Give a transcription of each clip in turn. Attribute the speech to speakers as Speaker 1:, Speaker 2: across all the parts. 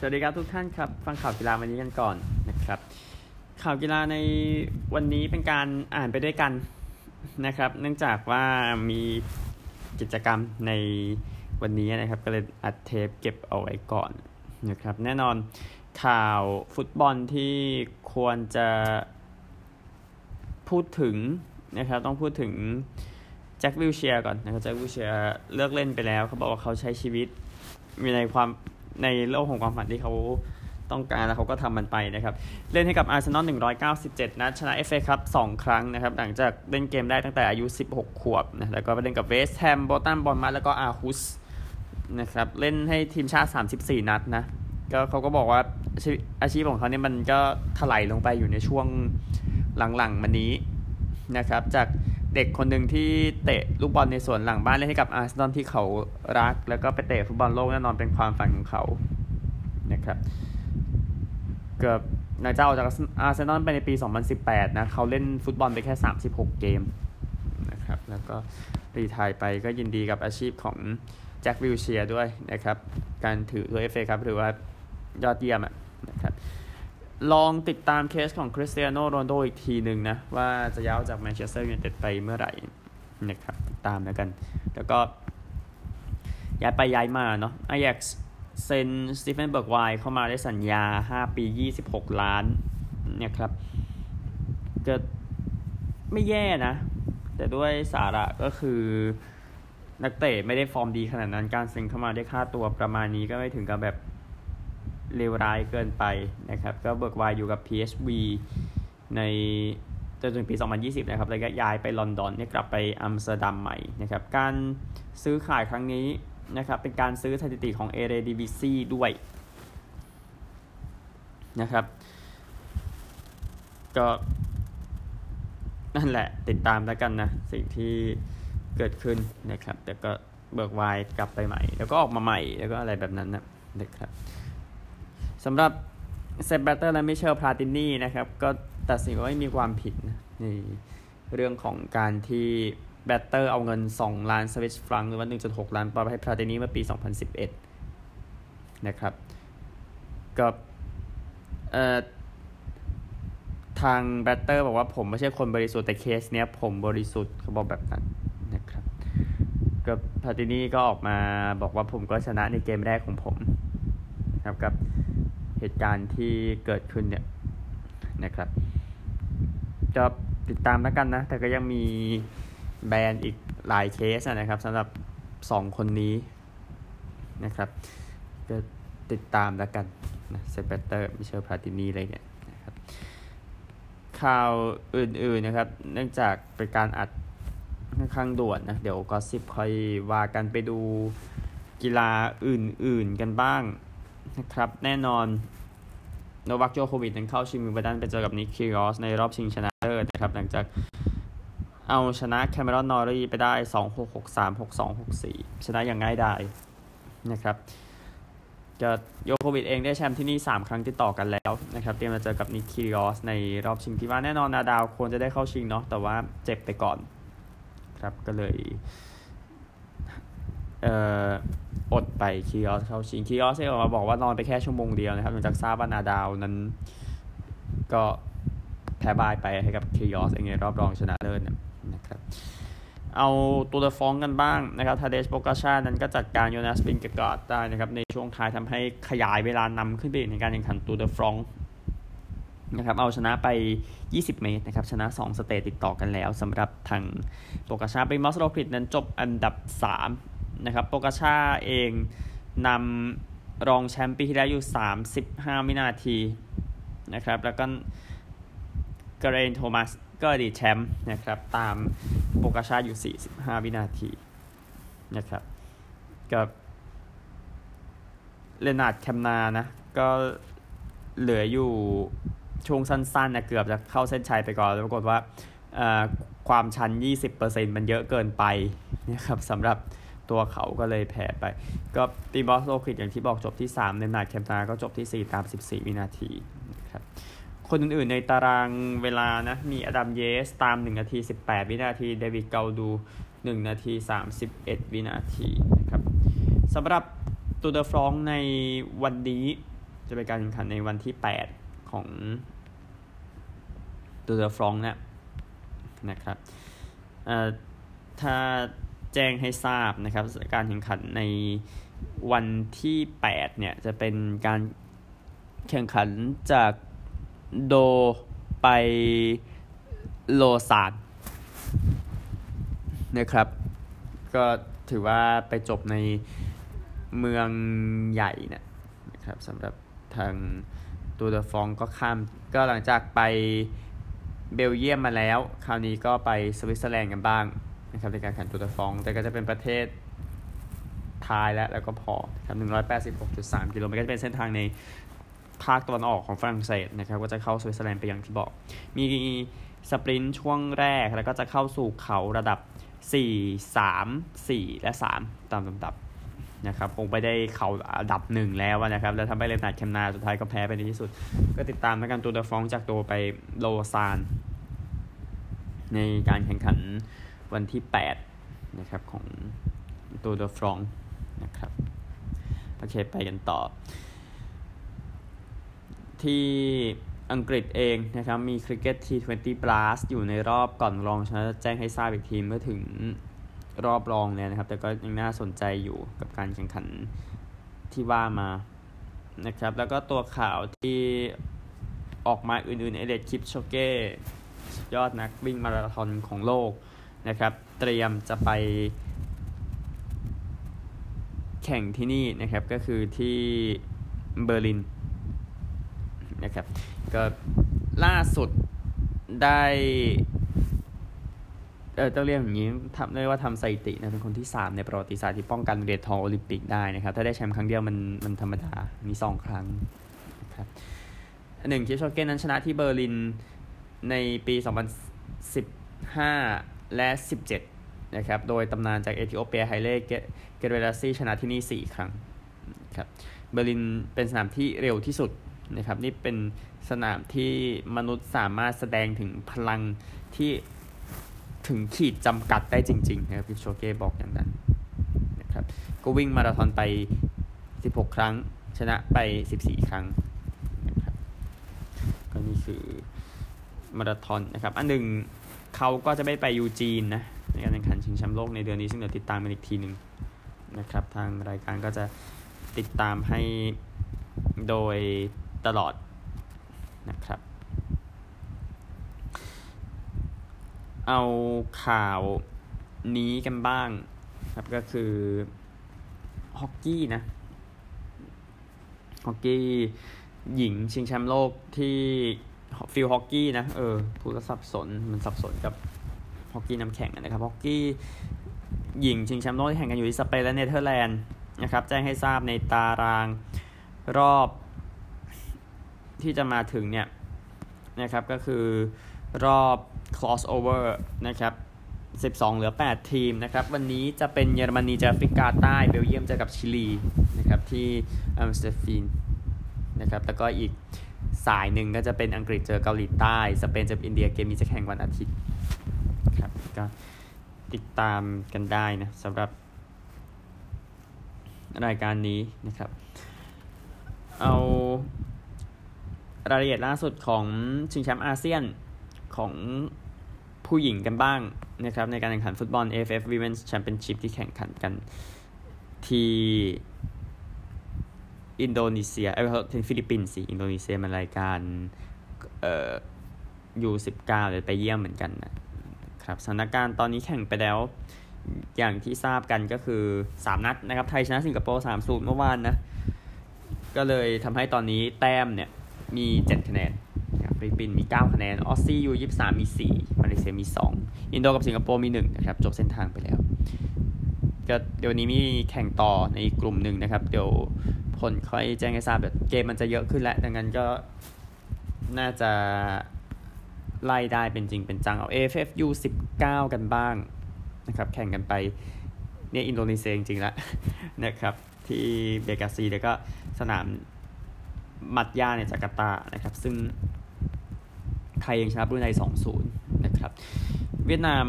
Speaker 1: สวัสดีครับทุกท่านครับฟังข่าวกีฬาวันนี้กันก่อนนะครับ ข่าวกีฬาในวันนี้เป็นการอ่านไปด้วยกันนะครับ เนื่องจากว่ามีกิจกรรมในวันนี้นะครับ ก็เลยอัดเทปเก็บเอาไว้ก่อนนะครับ แน่นอนข่าวฟุตบอลที่ควรจะพูดถึงนะครับต้องพูดถึงแจ็ควิลเชียก่อนนะครับแจ็ควิลเชียเลิกเล่นไปแล้วเขาบอกว่าเขาใช้ชีวิตมีในความ ในโลกของความฝันที่เขาต้องการแล้วเขาก็ทำมันไปนะครับ เล่นให้กับอาร์เซนอล197 นัดชนะเอฟเอคัพ2ครั้งนะครับ หลังจากเล่นเกมได้ตั้งแต่อายุ 16 ขวบนะแล้วก็ไปเล่นกับเวสต์แฮมโบลตันบอร์นมัธแล้วก็อาร์ฮุสนะครับเล่นให้ทีมชาติ 34 นัดนะก็เขาก็บอกว่าอาชีพของเขาเนี่ยมันก็ถลายลงไปอยู่ในช่วงหลังๆมานี้นะครับ จาก เด็กคนหนึ่งที่เตะลูกบอลในสวนหลังบ้านเล่นให้กับอาร์เซนอลที่เขารัก แล้วก็ไปเตะฟุตบอลโลกแน่นอนเป็นความฝันของเขานะครับเกือบนายเจ้าจากอาร์เซนอลไปในปี 2018 นะเขาเล่นฟุตบอลไปแค่ 36 เกมนะครับแล้วก็ retire ไปก็ยินดีกับอาชีพของแจ็ควิลเชียร์ด้วยนะครับการถือถ้วยเอฟเอคัพถือว่ายอดเยี่ยมนะครับ ลองติดตามเคสของคริสเตียโนโรนัลโดอีกทีหนึ่งนะ ว่าจะย้ายจากแมนเชสเตอร์ยูไนเต็ดไปเมื่อไหร่นะครับตามแล้วกัน แล้วก็ ย้ายไปย้ายมาเนาะอาแจ็กซ์เซ็นสตีเฟนเบิร์กไวน์เข้ามาได้สัญญา 5 ปี 26 ล้านเนี่ยครับก็ไม่แย่นะ แต่ด้วยสาระก็คือนักเตะไม่ได้ฟอร์มดีขนาดนั้นการเซ็นเข้ามาได้ค่าตัวประมาณนี้ก็ไม่ถึงกับแบบ เลวร้ายเกินไปนะครับ ก็เบิร์กไวน์อยู่กับ PSV ในจนถึงปี 2020 นะครับ แล้วก็ย้ายไปลอนดอนเนี่ยกลับไปอัมสเตอร์ดัมใหม่นะครับ การซื้อขายครั้งนี้นะครับ เป็นการซื้อสถิติของเอเรดิวิซีด้วยนะครับ ก็นั่นแหละติดตามแล้วกันนะ สิ่งที่เกิดขึ้นนะครับ แต่ก็เบิร์กไวน์กลับไปใหม่ แล้วก็ออกมาใหม่แล้วก็อะไรแบบนั้นนะนะครับ สำหรับเซปป์แบลตเตอร์และมิเชลพลาตินีนะครับ ก็ตัดสินว่าไม่มีความผิดในเรื่องของการที่แบลตเตอร์เอาเงิน 2 ล้านสวิสฟรังก์หรือว่า 1.6 ล้านปอนด์ให้พลาตินีเมื่อปี 2011 นะครับกับทางแบลตเตอร์บอกว่าผมไม่ใช่คนบริสุทธิ์แต่เคสเนี้ยผมบริสุทธิ์เขาบอกแบบนั้นนะครับกับพลาตินีก็ออกมาบอกว่าผมก็ชนะในเกมแรกของผมครับกับ เหตุการณ์ที่เกิดขึ้นเนี่ยนะครับจะติดตามแล้วกันนะแต่ก็ยังมีแบรนด์อีกหลายเคสนะครับสำหรับ 2 คนนี้นะครับจะติดตามแล้วกันนะเซปป์แบลตเตอร์มิเชลพลาตินีอะไรเนี่ยนะครับข่าวอื่นๆนะครับ เนื่องจากเป็นการอัดค่อนข้างด่วนนะ เดี๋ยวก็สิบค่อยว่ากันไปดูกีฬาอื่นๆกันบ้าง นะครับแน่นอนโนวัคโยโควิชนั้นเข้าชิงวิมเบิลดันไปเจอกับนิกคีร์ออสในรอบชิงชนะเลิศนะครับ หลังจากเอาชนะแคเมรอนนอร์รีไปได้ 2 6 6 3 6 2 6 4 ชนะอย่างง่ายดายนะครับจะโยโควิชเองได้แชมป์ที่นี่ 3 ครั้งติดต่อกันแล้วนะครับ เตรียมมาเจอกับนิกคีร์ออสในรอบชิงที่ว่าแน่นอนนาดาลควรจะได้เข้าชิงเนาะแต่ว่าเจ็บไปก่อนครับก็เลยเอ่อ อดไปคีร์ออสเข้าชิงคีร์ออสเองออกมาบอกว่านอนไปแค่ชั่วโมงเดียวนะครับหลังจากทราบว่านาดาลนั้น ก็แพ้บายไปให้กับคีร์ออสเองในรอบรองชนะเลิศนะครับเอาตูร์เดอฟรองซ์กันบ้างนะครับทาเดชโปกาชาร์ นั้นก็จัดการโยนาสวิงเกอการ์ดได้นะครับ ในช่วงท้ายทำให้ขยายเวลานำขึ้นไปในการแข่งขันตูร์เดอฟรองซ์นะครับ เอาชนะไป 20 เมตรนะครับ ชนะ 2 stage ติดต่อกันแล้วสำหรับทางโปกาชาร์พรีมอชโรกลิชนั้นจบอันดับ 3 นะครับโปกาชาร์เองนำรองแชมป์ปีที่แล้วอยู่ 35 วินาทีนะครับ แล้วก็เกแรนท์โทมัสก็อดีตแชมป์นะครับ ตามโปกาชาร์อยู่ 45 วินาทีนะครับกับเลนาร์ดแคมนานะ ก็เหลืออยู่ช่วงสั้นๆนะเกือบจะเข้าเส้นชัยไปก่อนแล้วปรากฏว่าความชัน 20%มันเยอะเกินไปนะครับสำหรับ ตัวเขาก็เลยแพ้ไป ก็พรีมอชโรกลิชอย่างที่บอกจบที่ 3 เลนาร์ดแคมนาก็จบที่ 4 ตาม 14 วินาทีครับคนอื่นๆในตารางเวลานะ มีอดัมเยตส์ตาม 1 นาที 18 วินาที เดวิดเกาดู 1 นาที 31 วินาทีนะครับสำหรับตูเดอฟรองในวันนี้จะเป็นการแข่งขันในวันที่ 8 ของตูเดอฟรองนะนะครับถ้า แจ้งให้ทราบนะครับ การแข่งขันในวันที่8เนี่ยจะเป็นการแข่งขันจากโดไปโลซานนะครับ ก็ถือว่าไปจบในเมืองใหญ่นะครับสำหรับทางตัวเดฟองก็ข้าม ก็หลังจากไปเบลเยียมมาแล้ว คราวนี้ก็ไปสวิตเซอร์แลนด์กันบ้าง นะครับในการแข่งตัวเดฟอง แต่ก็จะเป็นประเทศท้ายแล้วแล้วก็พอครับ186.3 กิโลเมตรก็จะเป็นเส้นทางในภาคตะวันออกของฝรั่งเศสนะครับก็จะเข้าสวิตเซอร์แลนด์ไปอย่างที่บอก มีสปรินต์ช่วงแรกแล้วก็จะเข้าสู่เขาระดับ 4 3 4 และ 3 ตามลำดับนะครับคงไปได้เขาอันดับหนึ่งแล้วนะครับ แล้วทำให้เลนนาดแคมนาสุดท้ายก็แพ้ไปในที่สุด ก็ติดตามแล้วกันตัวเดฟองจากตัวไปโลซาน ในการแข่งขัน วันที่ 8 นะครับ ของตัวเดอฟรองนะครับ โอเค ไปกันต่อ ที่อังกฤษเองนะครับ มีคริกเก็ตทีทเวนตี้บลัสอยู่ในรอบก่อนรองชนะแจ้งให้ทราบอีกทีเมื่อถึงรอบรองเนี่ยนะครับ แต่ก็ยังน่าสนใจอยู่กับการแข่งขันที่ว่ามานะครับ แล้วก็ตัวข่าวที่ออกมาอื่นๆ เอเดดคิปโชเก้ยอดนักวิ่งมาราธอนของโลก นะครับ เตรียมจะไปแข่งที่นี่นะครับก็คือที่เบอร์ลินนะครับก็ล่าสุดได้เออต้องเรียกอย่างนี้ทำเรียกว่าทำสถิตินะเป็นคนที่ 3 ในประวัติศาสตร์ที่ป้องกันเหรียญทองโอลิมปิกได้นะครับ ถ้าได้แชมป์ครั้งเดียวมันมันธรรมดา มี 2 ครั้งนะครับหนึ่งคิปโชเก้นั้นชนะที่เบอร์ลินในปี 2015 และ 17 นะครับ โดยตำนานจากเอธิโอเปียไฮเล่เกเบรเซลาสซีชนะที่นี่ 4 ครั้งครับเบอร์ลินเป็นสนามที่เร็วที่สุดนะครับนี่เป็นสนามที่มนุษย์สามารถแสดงถึงพลังที่ถึงขีดจำกัดได้จริงๆนะครับคิปโชเก้บอกอย่างนั้นนะครับก็วิ่งมาราธอนไป 16 ครั้ง ชนะไป 14 ครั้งนะครับก็นี่คือมาราธอนนะครับ อันหนึ่ง เขาก็จะไม่ไปยูจีนนะในการแข่งขันชิงแชมป์โลกในเดือนนี้ ซึ่งเดี๋ยวติดตามกันอีกทีหนึ่งนะครับ ทางรายการก็จะติดตามให้โดยตลอดนะครับ เอาข่าวนี้กันบ้างครับก็คือฮอกกี้นะฮอกกี้หญิงชิงแชมป์โลกที่ field hockey นะ เออพูดก็สับสน มันสับสนกับฮอกกี้น้ำแข็งนะครับ ฮอกกี้หญิงชิงแชมป์โลกที่แข่งกันอยู่ที่สเปนและเนเธอร์แลนด์นะครับ แจ้งให้ทราบในตารางรอบที่จะมาถึงเนี่ยนะครับ ก็คือรอบ crossover นะครับ12 เหลือ 8 ทีมนะครับ วันนี้จะเป็นเยอรมนีเจอแอฟริกาใต้ เบลเยียมเจอกับชิลีนะครับที่อัมสเติลฟีนนะครับ แล้วก็อีก สายหนึ่งก็จะเป็นอังกฤษเจอเกาหลีใต้ สเปนเจออินเดียเกมนี้จะแข่งวันอาทิตย์ครับก็ติดตามกันได้นะสำหรับรายการนี้นะครับ เอารายละเอียดล่าสุดของชิงแชมป์อาเซียนของผู้หญิงกันบ้างนะครับในการแข่งขันฟุตบอล AFF Women's Championship ที่แข่งขันกันที่ อินโดนีเซียเอ้ยที่ฟิลิปปินส์สิอินโดนีเซียมันรายการเอ่อ U สิบเก้าเลยไปเยี่ยมเหมือนกันนะครับสถานการณ์ตอนนี้แข่งไปแล้วอย่างที่ทราบกันก็คือ 3 นัดนะครับ ไทยชนะสิงคโปร์3 0เมื่อวานนะ ก็เลยทำให้ตอนนี้แต้มเนี่ย มี 7 คะแนนฟิลิปปินส์มี 9 คะแนน ออสซี่ U23 มี 4 มาเลเซียมี 2 อินโดกับสิงคโปร์มี 1 นะครับ จบเส้นทางไปแล้ว ก็เดี๋ยวนี้มีแข่งต่อในกลุ่มหนึ่งนะครับ เดี๋ยวผลค่อยแจ้งให้ทราบแบบเกมมันจะเยอะขึ้นแล้ว ดังนั้นก็น่าจะไล่ได้เป็นจริงเป็นจังเอา AFF U19 กันบ้างนะครับ แข่งกันไปเนี่ยอินโดนีเซียจริงๆแล้วนะครับ ที่เบกาซีแล้วก็สนามมัดยาในจาการ์ตานะครับ ซึ่งไทยยังชนะบรูไน2-0 นะครับ เวียดนาม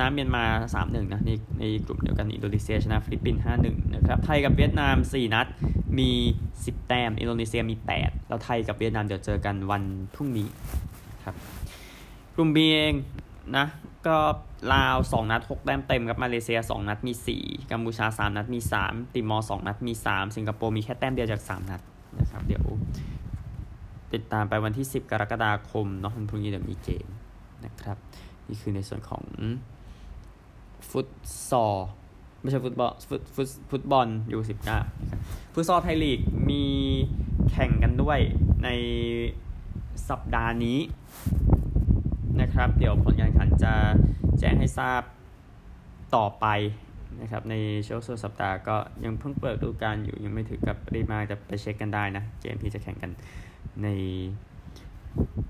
Speaker 1: นะเมียนมา 3-1 นะในในกลุ่มเดียวกันอินโดนีเซียชนะฟิลิปปินส์5-1 นะครับ ไทยกับเวียดนาม 4 นัด มี 10 แต้ม อินโดนีเซียมี 8 แล้วไทยกับเวียดนามเดี๋ยวเจอกันวันพรุ่งนี้ครับกลุ่ม B เองนะก็ลาว 2 นัด 6 แต้มเต็มครับมาเลเซีย 2 นัดมี 4 กัมพูชา 3 นัดมี 3 ติมอร์2นัดมี 3 สิงคโปร์มีแค่แต้มเดียวจาก 3 นัดนะครับเดี๋ยวติดตามไปวันที่ 10 กรกฎาคมเนาะวันพรุ่งนี้เดี๋ยวมีเกมนะครับนี่คือในส่วนของ ฟุตซอลไม่ใช่ฟุตบอลฟุตฟุตฟุตบอลU สิบเก้าฟุตซอลไทยลีกมีแข่งกันด้วยในสัปดาห์นี้นะครับ เดี๋ยวผลการแข่งขันจะแจ้งให้ทราบต่อไปนะครับ ในช่วงสุดสัปดาห์ก็ยังเพิ่งเปิดฤดูกาลอยู่ยังไม่ถึงกับรีมาจะไปเช็คกันได้นะเกมที่จะแข่งกันใน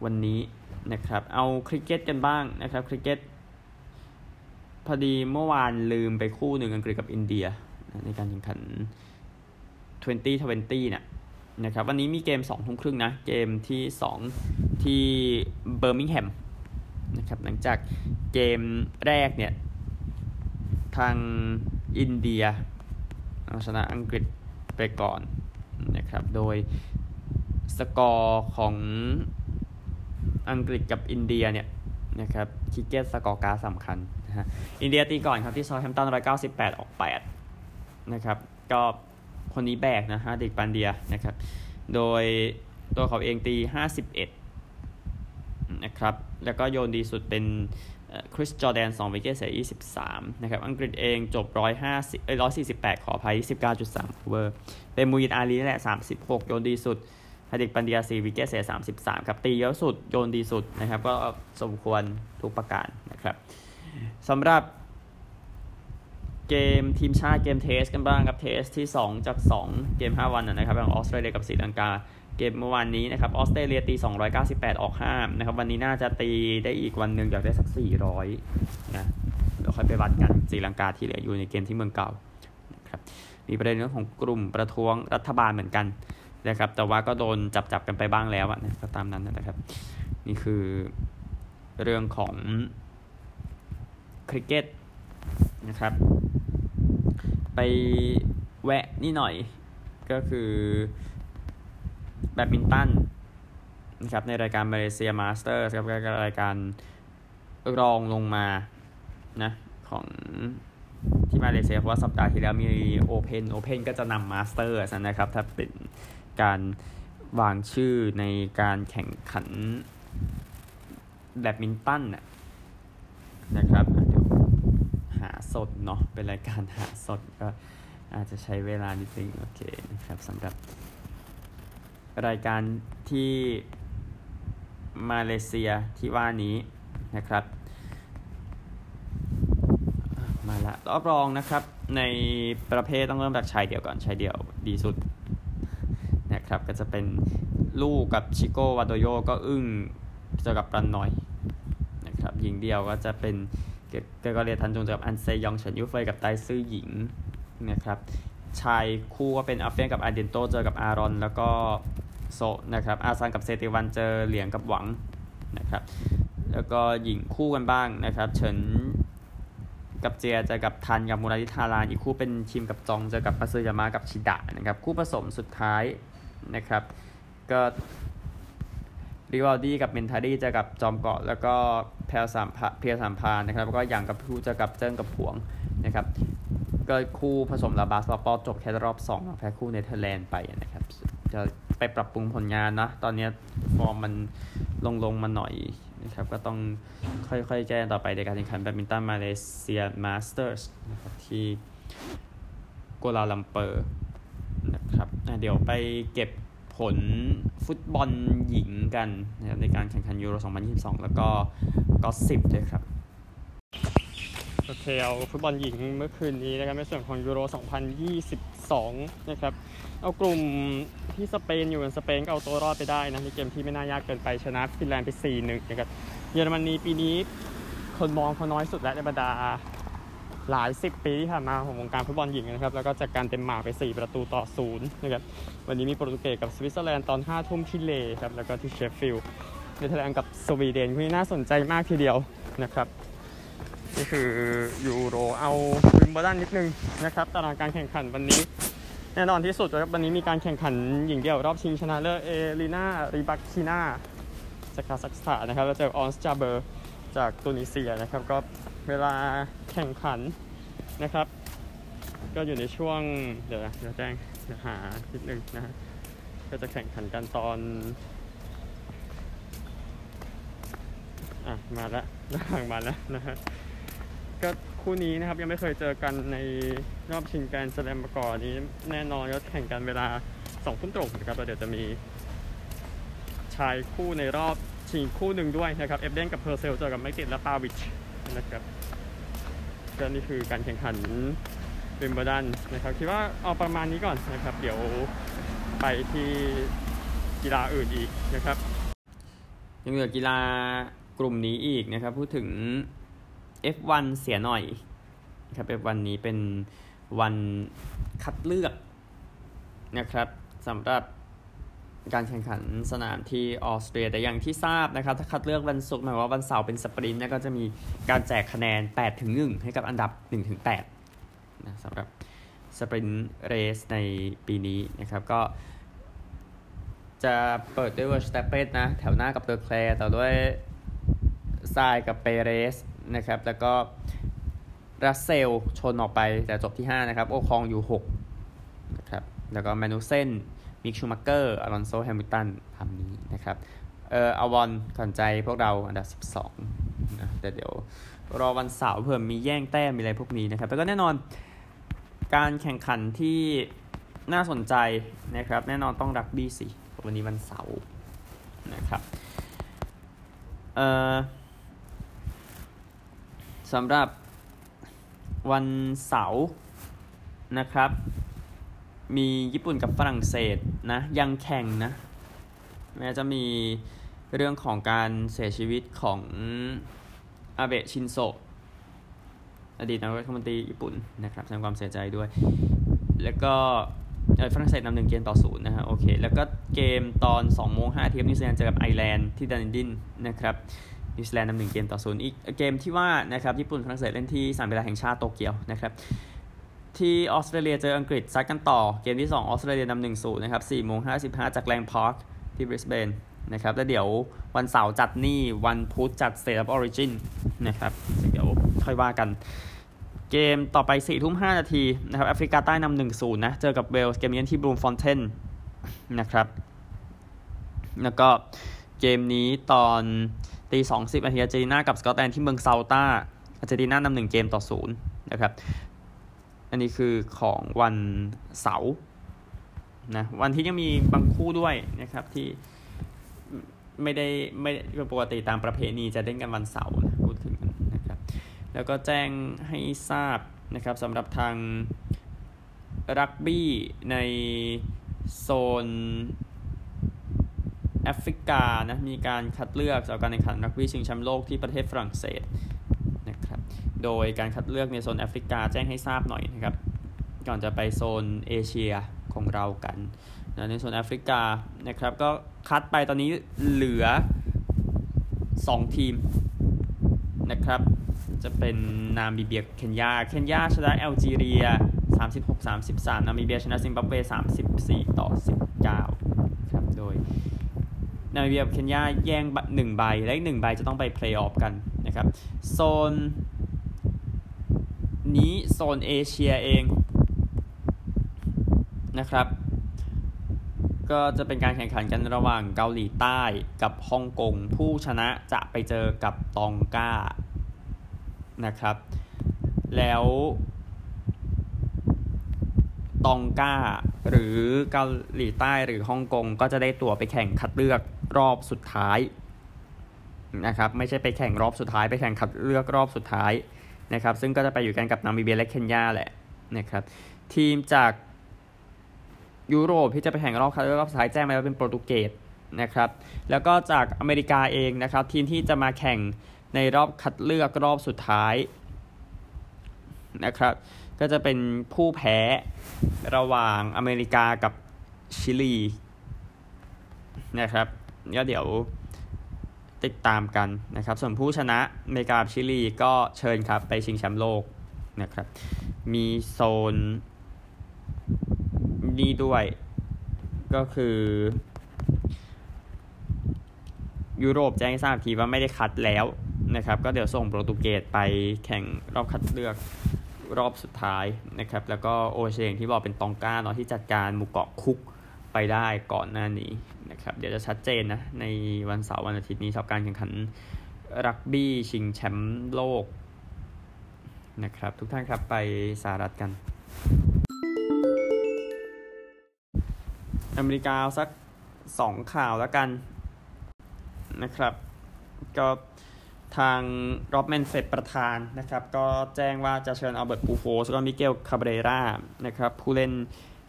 Speaker 1: วันนี้นะครับ เอาคริกเก็ตกันบ้างนะครับ คริกเก็ต พอดีเมื่อวานลืมไปคู่หนึ่งอังกฤษกับอินเดีย ในการแข่งขัน 2020เนี่ยนะครับวันนี้มีเกม2ทุ่มครึ่งนะ เกมที่ 2 ที่เบอร์มิงแฮมนะครับหลังจากเกมแรกเนี่ย ทางอินเดียเอาชนะอังกฤษไปก่อนนะครับโดยสกอร์ของอังกฤษกับอินเดียเนี่ยนะครับคริกเก็ต scorecard สำคัญ นะฮะอินเดียตีก่อนครับที่เซาแธมป์ตัน198ออก8นะครับก็คนนี้แบกนะฮะฮาดิกปันเดียนะครับโดยตัวเขาเองตี51นะครับแล้วก็โยนดีสุดเป็นคริสจอแดน2 wicket เสีย23 นะครับ อังกฤษเองจบ 150เอ้ย148 ขออภัย 19.3 over เป็นโมอีนอาลีแหละ 36 โยนดีสุดฮาดิกปันเดีย4 wicket เสีย33 ครับ ตีเยอะสุด โยนดีสุดนะครับ ก็สมควรทุกประการนะครับ สำหรับเกมทีมชาติเกม Test กันบ้างครับ Test ที่ 2 จาก 2 เกม 5 วันนะครับของออสเตรเลียกับศรีลังกา เกมเมื่อวานนี้นะครับออสเตรเลียตี 298 ออก5นะครับวันนี้น่าจะตีได้อีกวันหนึ่งอยากได้สัก 400นะเดี๋ยวค่อยไปวัดกันศรีลังกาที่เหลืออยู่ในเกมที่เมืองกอลล์นะครับมีประเด็นเรื่องของกลุ่มประท้วงรัฐบาลเหมือนกันนะครับแต่ว่าก็โดนจับจับกันไปบ้างแล้วนะก็ตามนั้นนะครับ นี่คือเรื่องของ คริกเก็ตนะครับ ไปแวะนี่หน่อยก็คือแบดมินตันนะครับในรายการมาเลเซียมาสเตอร์ครับรายการรองลงมานะของที่มาเลเซียเพราะว่าสัปดาห์ที่แล้วมี Open Open ก็จะนำ Masters นะครับ ถ้าเป็นการวางชื่อในการแข่งขันแบดมินตันนะครับ สดเนาะเป็นรายการหาสดก็อาจจะใช้เวลานิดนึงโอเคนะครับสำหรับ รายการที่มาเลเซียที่ว่านี้นะครับ มาละรอบรองนะครับ ในประเภทต้องเริ่มจากชายเดียวก่อนชายเดียวดีสุดนะครับก็จะเป็นลูกกับชิโกวาโดโยก็อึ้งเจอกับรันหน่อยนะครับหญิงเดียวก็จะเป็น เกเกเรียทันจงเจอกับอันเซยองเฉินยูเฟยกับไตซื่อหญิงนะครับชายคู่ก็เป็นอาเฟียนกับอาเดนโตเจอกับอารอน แล้วก็โซนะครับอาซันกับเซติวันเจอเหลียงกับหวังนะครับแล้วก็หญิงคู่กันบ้างนะครับเฉินกับเจียเจอกับทันกับมูราริทารานอีกคู่เป็นชิมกับจองเจอกับปัซยามากับชิดะนะครับคู่ผสมสุดท้ายนะครับก็ ริวอลดี้กับเมนทารี่จะกับจอมเกาะ แล้วก็แพลสามเพียสามพานนะครับ แล้วก็อย่างกับผู้จะกับเจิ้งกับผวงนะครับก็คู่ผสมลาบาสปอจบแค่รอบ2แพ้คู่เนเธอร์แลนด์ไปนะครับ จะไปปรับปรุงผลงานนะ ตอนนี้ฟอร์มมันลงลงมาหน่อยนะครับ ก็ต้องค่อยๆแจ้งต่อไปในการแข่งขันแบดมินตันมาเลเซียมาสเตอร์สนะครับที่กัวลาลัมเปอร์นะครับ เดี๋ยวไปเก็บ ผลฟุตบอลหญิงกันนะครับในการแข่งขันยูโร 2022 แล้วก็ก็สิบด้วยครับ
Speaker 2: โอเคเอาฟุตบอลหญิงเมื่อคืนนี้นะครับในส่วนของยูโร 2022 นะครับ เอากลุ่มที่สเปนอยู่สเปนก็เอาตัวรอดไปได้นะในเกมที่ไม่น่ายากเกินไปชนะฟินแลนด์ไป 4-1 นะครับ เยอรมนีปีนี้คนมองเขาน้อยสุดแล้วในบรรดา หลายสิบปีที่ผ่านมาของวงการฟุตบอลหญิงนะครับ แล้วก็จัดการเดนมาร์กไป 4 ประตูต่อศูนย์นะครับ วันนี้มีโปรตุเกสกับสวิตเซอร์แลนด์ตอน 5 ทุ่มที่เลครับ แล้วก็ที่เชฟฟิลด์เนเธอร์แลนด์กับสวีเดนคู่นี้น่าสนใจมากทีเดียวนะครับนี่คือยูโรเอาวิมเบลดันนิดนึงนะครับตารางการแข่งขันวันนี้ แน่นอนที่สุดครับวันนี้มีการแข่งขันหญิงเดี่ยวรอบชิงชนะเลิศเอลีนาริบักคีนาจากคาซัคสถานนะครับแล้วเจอออนสจาเบอร์จากตุนิเซียนะครับก็ เวลาแข่งขันนะครับ ก็อยู่ในช่วงเดี๋ยวนะเดี๋ยวแจ้งเดี๋ยวหานิดนึงนะฮะก็จะแข่งขันกันตอน อะ มาแล้วระหว่างมาแล้วนะฮะก็คู่นี้นะครับยังไม่เคยเจอกันในรอบชิงแกรนด์สแลมมาก่อนนี้แน่นอนก็แข่งกันเวลาสองทุ่มตรงนะครับแล้วเดี๋ยวจะมีชายคู่ในรอบชิงคู่หนึ่งด้วยนะครับ เอ็บเดนกับเพอร์เซลเจอกับเม็กติชและปาวิช นะครับก็นี่คือการแข่งขันวิมเบลดันนะครับ คิดว่าเอาประมาณนี้ก่อนนะครับ เดี๋ยวไปที่กีฬาอื่นอีกนะครับ
Speaker 1: ยังเหลือกีฬากลุ่มนี้อีกนะครับ พูดถึง F1 เสียหน่อยครับ F1 นี้เป็นวันคัดเลือกนะครับสำหรับ การแข่งขันสนามที่ออสเตรียแต่อย่างที่ทราบนะครับถ้าคัดเลือกวันศุกร์หมายว่าวันเสาร์เป็นสปรินต์ก็จะมีการแจกคะแนน8ถึง1ให้กับอันดับ1ถึง8นะสำหรับ sprint race ในปีนี้นะครับก็จะเปิดด้วยเวอร์สเตปเปนนะแถวหน้ากับเลอแคลร์ต่อด้วยซายน์ซกับเปเรสนะครับแล้วก็รัสเซลชนออกไปแต่จบที่ 5 นะครับ โอคองอยู่6นะครับแล้วก็แม็กนุสเซน มิคชูมัคเกอร์อลอนโซแฮมิลตันทำนี้นะครับเอออาวอนขวัญใจพวกเราอันดับ 12นะแต่เดี๋ยวรอวันเสาร์เผื่อมีแย่งแต้มมีอะไรพวกนี้นะครับแล้วก็แน่นอนการแข่งขันที่น่าสนใจนะครับ แน่นอนต้องรักบี้สิวันนี้วันเสาร์นะครับเอ่อสำหรับวันเสาร์นะครับ มีญี่ปุ่นกับฝรั่งเศสนะยังแข่งนะ แม้จะมีเรื่องของการเสียชีวิตของอาเบะชินโซะอดีตนายกรัฐมนตรีญี่ปุ่นนะครับแสดงความเสียใจด้วย แล้วก็ฝรั่งเศสนำหนึ่งเกมต่อศูนย์นะฮะโอเค แล้วก็เกมตอน2โมง5ทีมนิวซีแลนด์เจอกับไอร์แลนด์ที่ดันดินนะครับนิวซีแลนด์นำหนึ่งเกมต่อศูนย์อีกเกมที่ว่านะครับญี่ปุ่นฝรั่งเศสเล่นที่สนามกีฬาแห่งชาติโตเกียวนะครับ ที่ออสเตรเลียเจออังกฤษซัดกันต่อเกมที่ 2 ออสเตรเลียนำหนึ่งศูนย์นะครับ4โมง55จากแลงพาร์คที่บริสเบนนะครับแล้วเดี๋ยววันเสาร์จัดนี่วันพุธจัด State of Origin นะครับเดี๋ยวค่อยว่ากัน เกมต่อไป4ทุ่ม5นาทีนะครับแอฟริกาใต้นำหนึ่งศูนย์นะเจอกับเวลส์เกมนี้ที่บลูมฟอนเทนนะครับแล้วก็เกมนี้ตอนตีสองสิบนาทีอาร์เจนตินากับสกอตแลนด์ที่เมืองซัลต้าอาร์เจนตินานำหนึ่งเกมต่อศูนย์นะครับ อันนี้คือของวันเสาร์นะวันที่ยังมีบางคู่ด้วยนะครับที่ไม่ได้ไม่ปกติตามประเพณีจะเล่นกันวันเสาร์นะพูดถึงกันนะครับ แล้วก็แจ้งให้ทราบนะครับสำหรับทางรักบี้ในโซนแอฟริกานะมีการคัดเลือกสำหรับการแข่งขันรักบี้ชิงแชมป์โลกที่ประเทศฝรั่งเศส โดยการคัดเลือกในโซนแอฟริกาแจ้งให้ทราบหน่อยนะครับ ก่อนจะไปโซนเอเชียของเรากันนะในโซนแอฟริกานะครับ ก็คัดไปตอนนี้เหลือ 2 ทีมนะครับ จะเป็นนามิเบียเคนยา เคนยาชนะแอลจีเรีย 36-33 นามิเบียชนะซิมบับเว 34 ต่อ 19 ครับ โดยนามิเบียเคนยาแย่งหนึ่งใบ และอีกหนึ่งใบจะต้องไปเพลย์ออฟกันนะครับ โซน นี้โซนเอเชียเองนะครับ ก็จะเป็นการแข่งขันกันระหว่างเกาหลีใต้กับฮ่องกง ผู้ชนะจะไปเจอกับตองกานะครับ แล้วตองกาหรือเกาหลีใต้หรือฮ่องกงก็จะได้ตั๋วไปแข่งคัดเลือกรอบสุดท้ายนะครับไม่ใช่ไปแข่งรอบสุดท้ายไปแข่งคัดเลือกรอบสุดท้าย นะครับซึ่งก็จะไปอยู่กันกับนามิเบียและเคนยาแหละนะครับทีมจากยุโรปที่จะไปแข่งรอบคัดเลือกรอบสุดท้ายแจ้งมาแล้วเป็นโปรตุเกสนะครับแล้วก็จากอเมริกาเองนะครับทีมที่จะมาแข่งในรอบคัดเลือกรอบสุดท้ายนะครับก็จะเป็นผู้แพ้ระหว่างอเมริกากับชิลีนะครับก็เดี๋ยว ติดตามกันนะครับ ส่วนผู้ชนะอเมริกาชิลีก็เชิญครับไปชิงแชมป์โลกนะครับ มีโซนนี้ด้วย ก็คือ ยุโรปแจ้งทราบทีว่าไม่ได้คัดแล้วนะครับ ก็เดี๋ยวส่งโปรตุเกสไปแข่งรอบคัดเลือกรอบสุดท้ายนะครับ แล้วก็โอเชียงที่บอกเป็นตองก้าเนาะที่จัดการหมู่เกาะคุกไปได้ก่อนหน้านี้ ครับเดี๋ยวจะชัดเจนนะ ในวันเสาร์วันอาทิตย์นี้สำหรับการแข่งขันรักบี้ชิงแชมป์โลกนะครับ ทุกท่านครับไปสหรัฐกัน อเมริกาสักสองข่าวแล้วกันนะครับ ก็ทางรอบแมนเฟดประธานนะครับ ก็แจ้งว่าจะเชิญอัลเบิร์ตปูโฟสก็มิเกลคาเบเรรานะครับ ผู้เล่น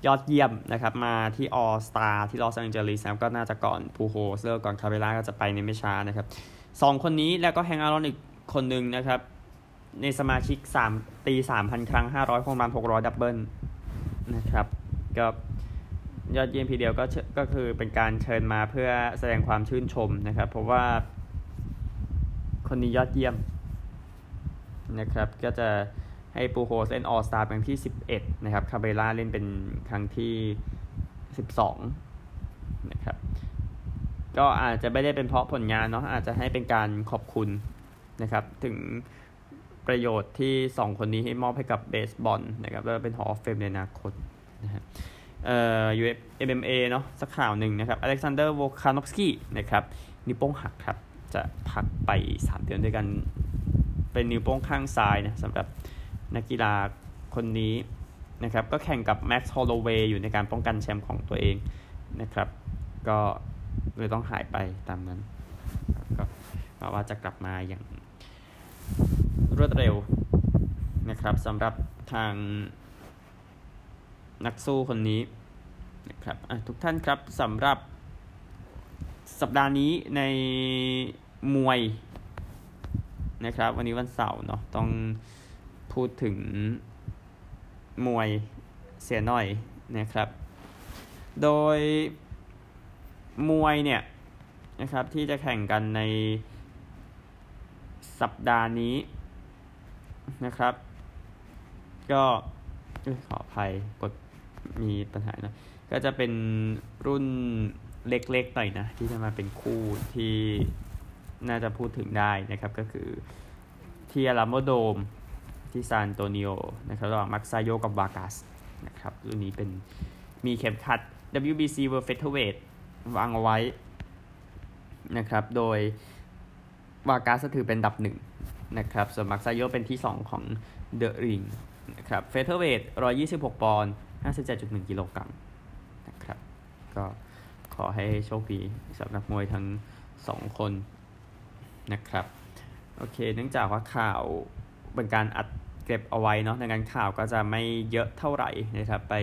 Speaker 1: ยอดเยี่ยมนะครับมาที่ออสตาที่ลอสแองเจลิสนะก็น่าจะก่อนปูโฟสเลิกก่อนคาเบเราก็จะไปในไม่ช้านะครับสองคนนี้แล้วก็แฮงอารอนอีกคนหนึ่งนะครับ ในสมาชิก 3 ตี 3,000 ครั้ง 500โฮมรัน600 ดับเบิลนะครับก็ยอดเยี่ยมพีเดียวก็ก็คือเป็นการเชิญมาเพื่อแสดงความชื่นชมนะครับ เพราะว่าคนนี้ยอดเยี่ยมนะครับก็จะ ให้ปูโฮเล่นออสตาร์เป็นที่ 11 นะครับ คาเบล่าเล่นเป็นครั้งที่ 12 นะครับ ก็อาจจะไม่ได้เป็นเพราะผลงานเนาะ อาจจะให้เป็นการขอบคุณนะครับ ถึงประโยชน์ที่ 2 คนนี้ให้มอบให้กับเบสบอลนะครับ แล้วเป็นหอ fame ในอนาคตนะฮะเอ่อ UF MMA เนาะสักข่าวหนึ่งนะครับอเล็กซานเดอร์โวลคานอฟสกี้นะครับนิ้วโป้งหักครับ จะพักไป 3 เดือนด้วยกัน เป็นนิ้วโป้งข้างซ้ายนะสำหรับ นักกีฬาคนนี้นะครับก็แข่งกับแม็กซ์ฮอลโลเวย์อยู่ในการป้องกันแชมป์ของตัวเองนะครับ ก็เลยต้องหายไปตามนั้น ก็ว่าจะกลับมาอย่างรวดเร็วนะครับสำหรับทางนักสู้คนนี้นะครับทุกท่านครับสำหรับสัปดาห์นี้ในมวยนะครับ วันนี้วันเสาร์เนาะต้อง พูดถึงมวยเสียหน่อยนะครับ โดยมวยเนี่ยนะครับที่จะแข่งกันในสัปดาห์นี้นะครับ ก็ขออภัยกดมีปัญหานะก็จะเป็นรุ่นเล็กๆหน่อยนะที่จะมาเป็นคู่ที่น่าจะพูดถึงได้นะครับก็คือที่อาราโมโดม ที่ซานโตนิโอนะครับระหว่างมักซาโยกับวากัสนะครับรุ่นนี้เป็นมีเข็มขัด WBC World Featherweight วางเอาไว้นะครับ โดยวากัสถือเป็นอันดับหนึ่งนะครับส่วนมักซาโยเป็นที่ 2 ของ The Ring นะครับ featherweight 126 ปอนด์57.1 กิโลกรัมนะครับก็ขอให้โชคดีสำหรับมวยทั้ง 2 คนนะครับ โอเค เนื่องจากว่าข่าวเป็นการอัด เก็บเอาไว้เนาะดังนั้นข่าวก็จะไม่เยอะเท่าไหร่นะครับ ไป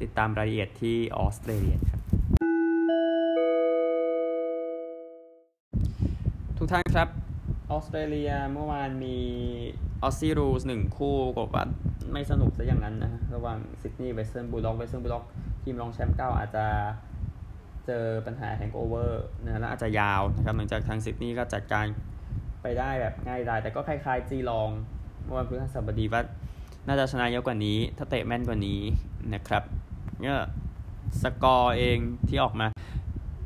Speaker 1: ติดตามรายละเอียดที่ออสเตรเลียครับทุกท่านครับออสเตรเลียเมื่อวานมี Aussie Rules หนึ่งคู่กลับว่าไม่สนุกซะอย่างนั้นนะระหว่างซิดนีย์เวสเทิร์นบูลด็อกเวสเทิร์นบูลด็อกทีมรองแชมป์เก่าอาจจะเจอปัญหา hangover นะและอาจจะยาวนะครับหลังจากทางซิดนีย์ก็จัดการไปได้แบบง่ายดายแต่ก็คล้ายๆจีลอง เมื่อวันพฤหัสบดีว่าน่าจะชนะเยอะกว่านี้ ถ้าเตะแม่นกว่านี้นะครับเนี่ยสกอร์เองที่ออกมา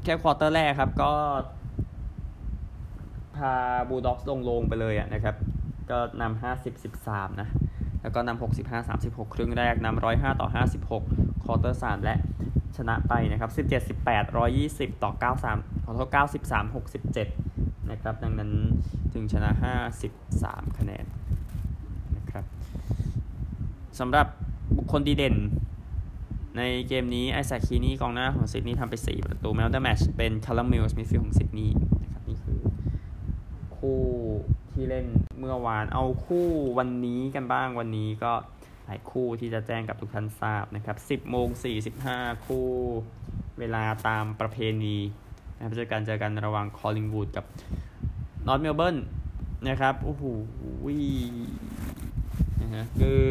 Speaker 1: แค่ quarter แรกครับก็ พาบูลด็อกส์ลงลงไปเลยอะนะครับ ก็นำห้าสิบสิบสามนะ แล้วก็นำหกสิบห้าสามสิบหกครึ่งแรกนำร้อยห้าต่อห้าสิบหกquarter สามและชนะไปนะครับสิบเจ็ดสิบแปดร้อยยี่สิบต่อเก้าสามขอโทษเก้าสิบสามหกสิบเจ็ดนะครับ ดังนั้นถึงชนะห้าสิบสามคะแนน สำหรับบุคคลดีเด่น ในเกมนี้ไอแซคฮีนี่กองหน้าของซิดนีย์ทำไป 4 ประตู man of the match เป็นคัลลัมมิลส์ midfield ของซิดนีย์นะครับนี่คือ คู่ที่เล่นเมื่อวานเอาคู่วันนี้กันบ้างวันนี้ก็หลายคู่ที่จะแจ้งกับทุกท่านทราบนะครับ 10โมง45 คู่เวลาตามประเพณีนะครับเจอกันเจอกันระหว่างคอลลิงวูดกับนอร์ทเมลเบิร์นนะครับ โอ้โห นะฮะคือ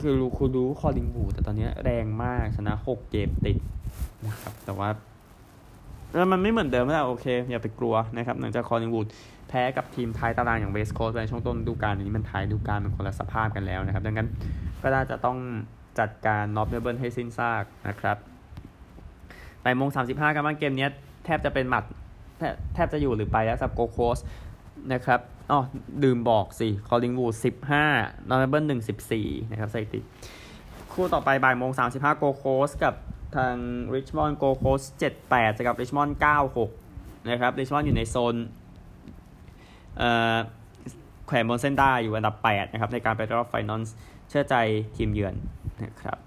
Speaker 1: คือรู้คุณรู้คอลลิงวูดตอนนี้แรงมากชนะ6เกมติดนะครับ แต่ว่าแล้วมันไม่เหมือนเดิมแล้วโอเค อย่าไปกลัวนะครับหลังจากคอลลิงวูดแพ้กับทีมท้ายตารางอย่างเวสต์โคสต์ในช่วงต้นฤดูกาลนี้มันท้ายฤดูกาลเป็นคนละสภาพกันแล้วนะครับ ดังนั้นก็น่าจะต้องจัดการนอร์ทเมลเบิร์นให้สิ้นซากนะครับบ่ายโมงสามสิบห้ากันบ้างเกมนี้แทบจะเป็นหมัด แทบแทบจะอยู่หรือไปแล้วสำหรับโกลด์โคสต์ นะครับอ๋อดื่มบอกสิคอร์ลิงวูดสิบห้านอร์ทเมลเบิร์นหนึ่งสิบสี่นะครับสถิติ คู่ต่อไปบ่ายโมงสามสิบห้าโกลด์โคสต์กับทางริชมอนด์โกลด์โคสต์เจ็ดแปดจะกับริชมอนด์เก้าหกนะครับริชมอนด์อยู่ในโซนเอ่อแขวนบนเส้นได้อยู่อันดับ8นะครับในการไปรอบ final เชื่อใจทีมเยือนนะครับ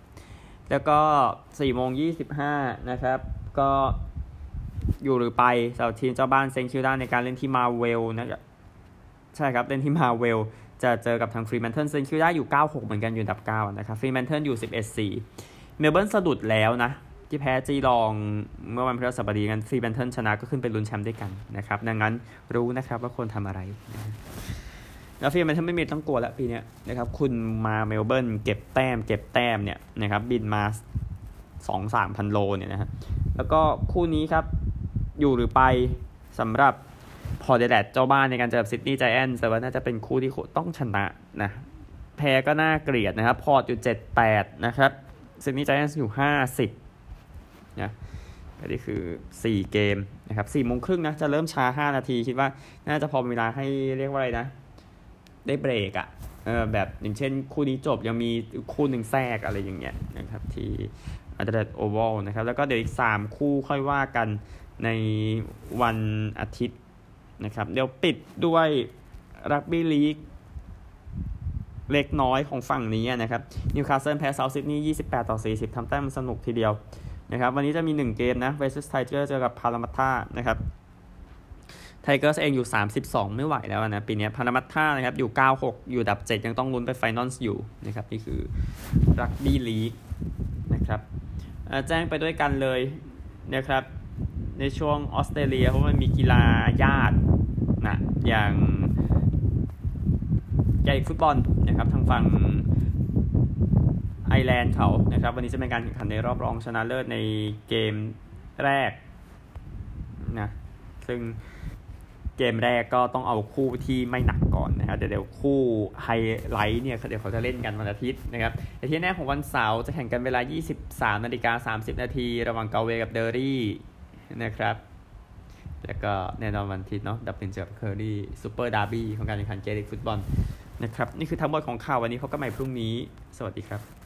Speaker 1: แล้วก็4โมง25นะครับ ก็ อยู่หรือไปสำหรับทีมเจ้าบ้านเซนต์คิลดาในการเล่นที่มาร์เวลนะครับใช่ครับเล่นที่มาร์เวลจะเจอกับทางฟรีแมนเทิลเซนต์คิลดาอยู่ 96 เหมือนกันอยู่อันดับ 9 นะครับฟรีแมนเทิลอยู่ 11-4 เมลเบิร์นสะดุดแล้วนะ ที่แพ้จีลองเมื่อวันพฤหัสบดีกันฟรีแมนเทิลชนะก็ขึ้นไปลุ้นแชมป์ด้วยกันนะครับ ดังนั้นรู้นะครับว่าคนทำอะไรแล้วฟรีแมนเทิลไม่มีต้องกลัวแล้วปีนี้นะครับคุณมาเมลเบิร์นเก็บแต้มเก็บแต้มเนี่ยนะครับบินมาสองสามพันโลเนี่ยนะฮะแล้วก็คู่นี้ครับ อยู่หรือไปสำหรับพอร์ตแอดิเลดเจ้าบ้านในการเจอกับซิดนีย์ไจแอนท์แต่ว่าน่าจะเป็นคู่ที่ต้องชนะนะแพ้ก็น่าเกลียดนะครับ พอร์ตอยู่ 78 นะครับซิดนีย์ไจแอนท์อยู่ 50นะก็นี่คือ 4 เกมนะครับ4โมงครึ่งนะจะเริ่มช้า 5 นาทีคิดว่าน่าจะพอเวลาให้เรียกว่าอะไรนะ ได้เบรกอะ่ะเออแบบอย่างเช่นคู่นี้จบยังมีคู่หนึ่งแทรกอะไรอย่างเงี้ยนะครับที่อัลเดรโอเวลนะครับแล้วก็เดี๋ยวอีก 3 คู่ค่อยว่ากัน ในวันอาทิตย์นะครับ เดี๋ยวปิดด้วยรักบี้ลีกเล็กน้อยของฝั่งนี้นะครับนิวคาสเซิลแพ้เซาท์ซิดนีย์28 ต่อ 40ทำแต้มสนุกทีเดียวนะครับ วันนี้จะมี 1 เกมนะเวสต์ไทเกอร์สเจอกับพารามัตตานะครับไทเกอร์สเองอยู่ 32 ไม่ไหวแล้วนะ ปีนี้พารามัตตานะครับ อยู่ 96 อยู่อันดับ 7 ยังต้องลุ้นไป final อยู่นะครับ นี่คือรักบี้ลีกนะครับแจ้งไปด้วยกันเลยนะครับ ในช่วงออสเตรเลียเพราะมันมีกีฬาญาตินะอย่างเกลิกฟุตบอลนะครับทางฝั่งไอร์แลนด์เขานะครับ วันนี้จะเป็นการแข่งขันในรอบรองชนะเลิศในเกมแรกนะซึ่งเกมแรกก็ต้องเอาคู่ที่ไม่หนักก่อนนะครับเดี๋ยวเดี๋ยวคู่ไฮไลท์เนี่ยเดี๋ยวเขาจะเล่นกันวันอาทิตย์นะครับแต่ที่แน่ของวันเสาร์จะแข่งกันเวลา 23นาฬิกา30 นาทีระหว่างกัลเวย์กับเดอร์รี นะครับ แล้วก็แน่นอนวันอาทิตย์เนาะดับลินเจอเคอร์รีซูเปอร์ดาร์บี้ของการแข่งขันเกลิกฟุตบอลนะครับ นี่คือทั้งหมดของข่าววันนี้พบกันใหม่พรุ่งนี้ สวัสดีครับ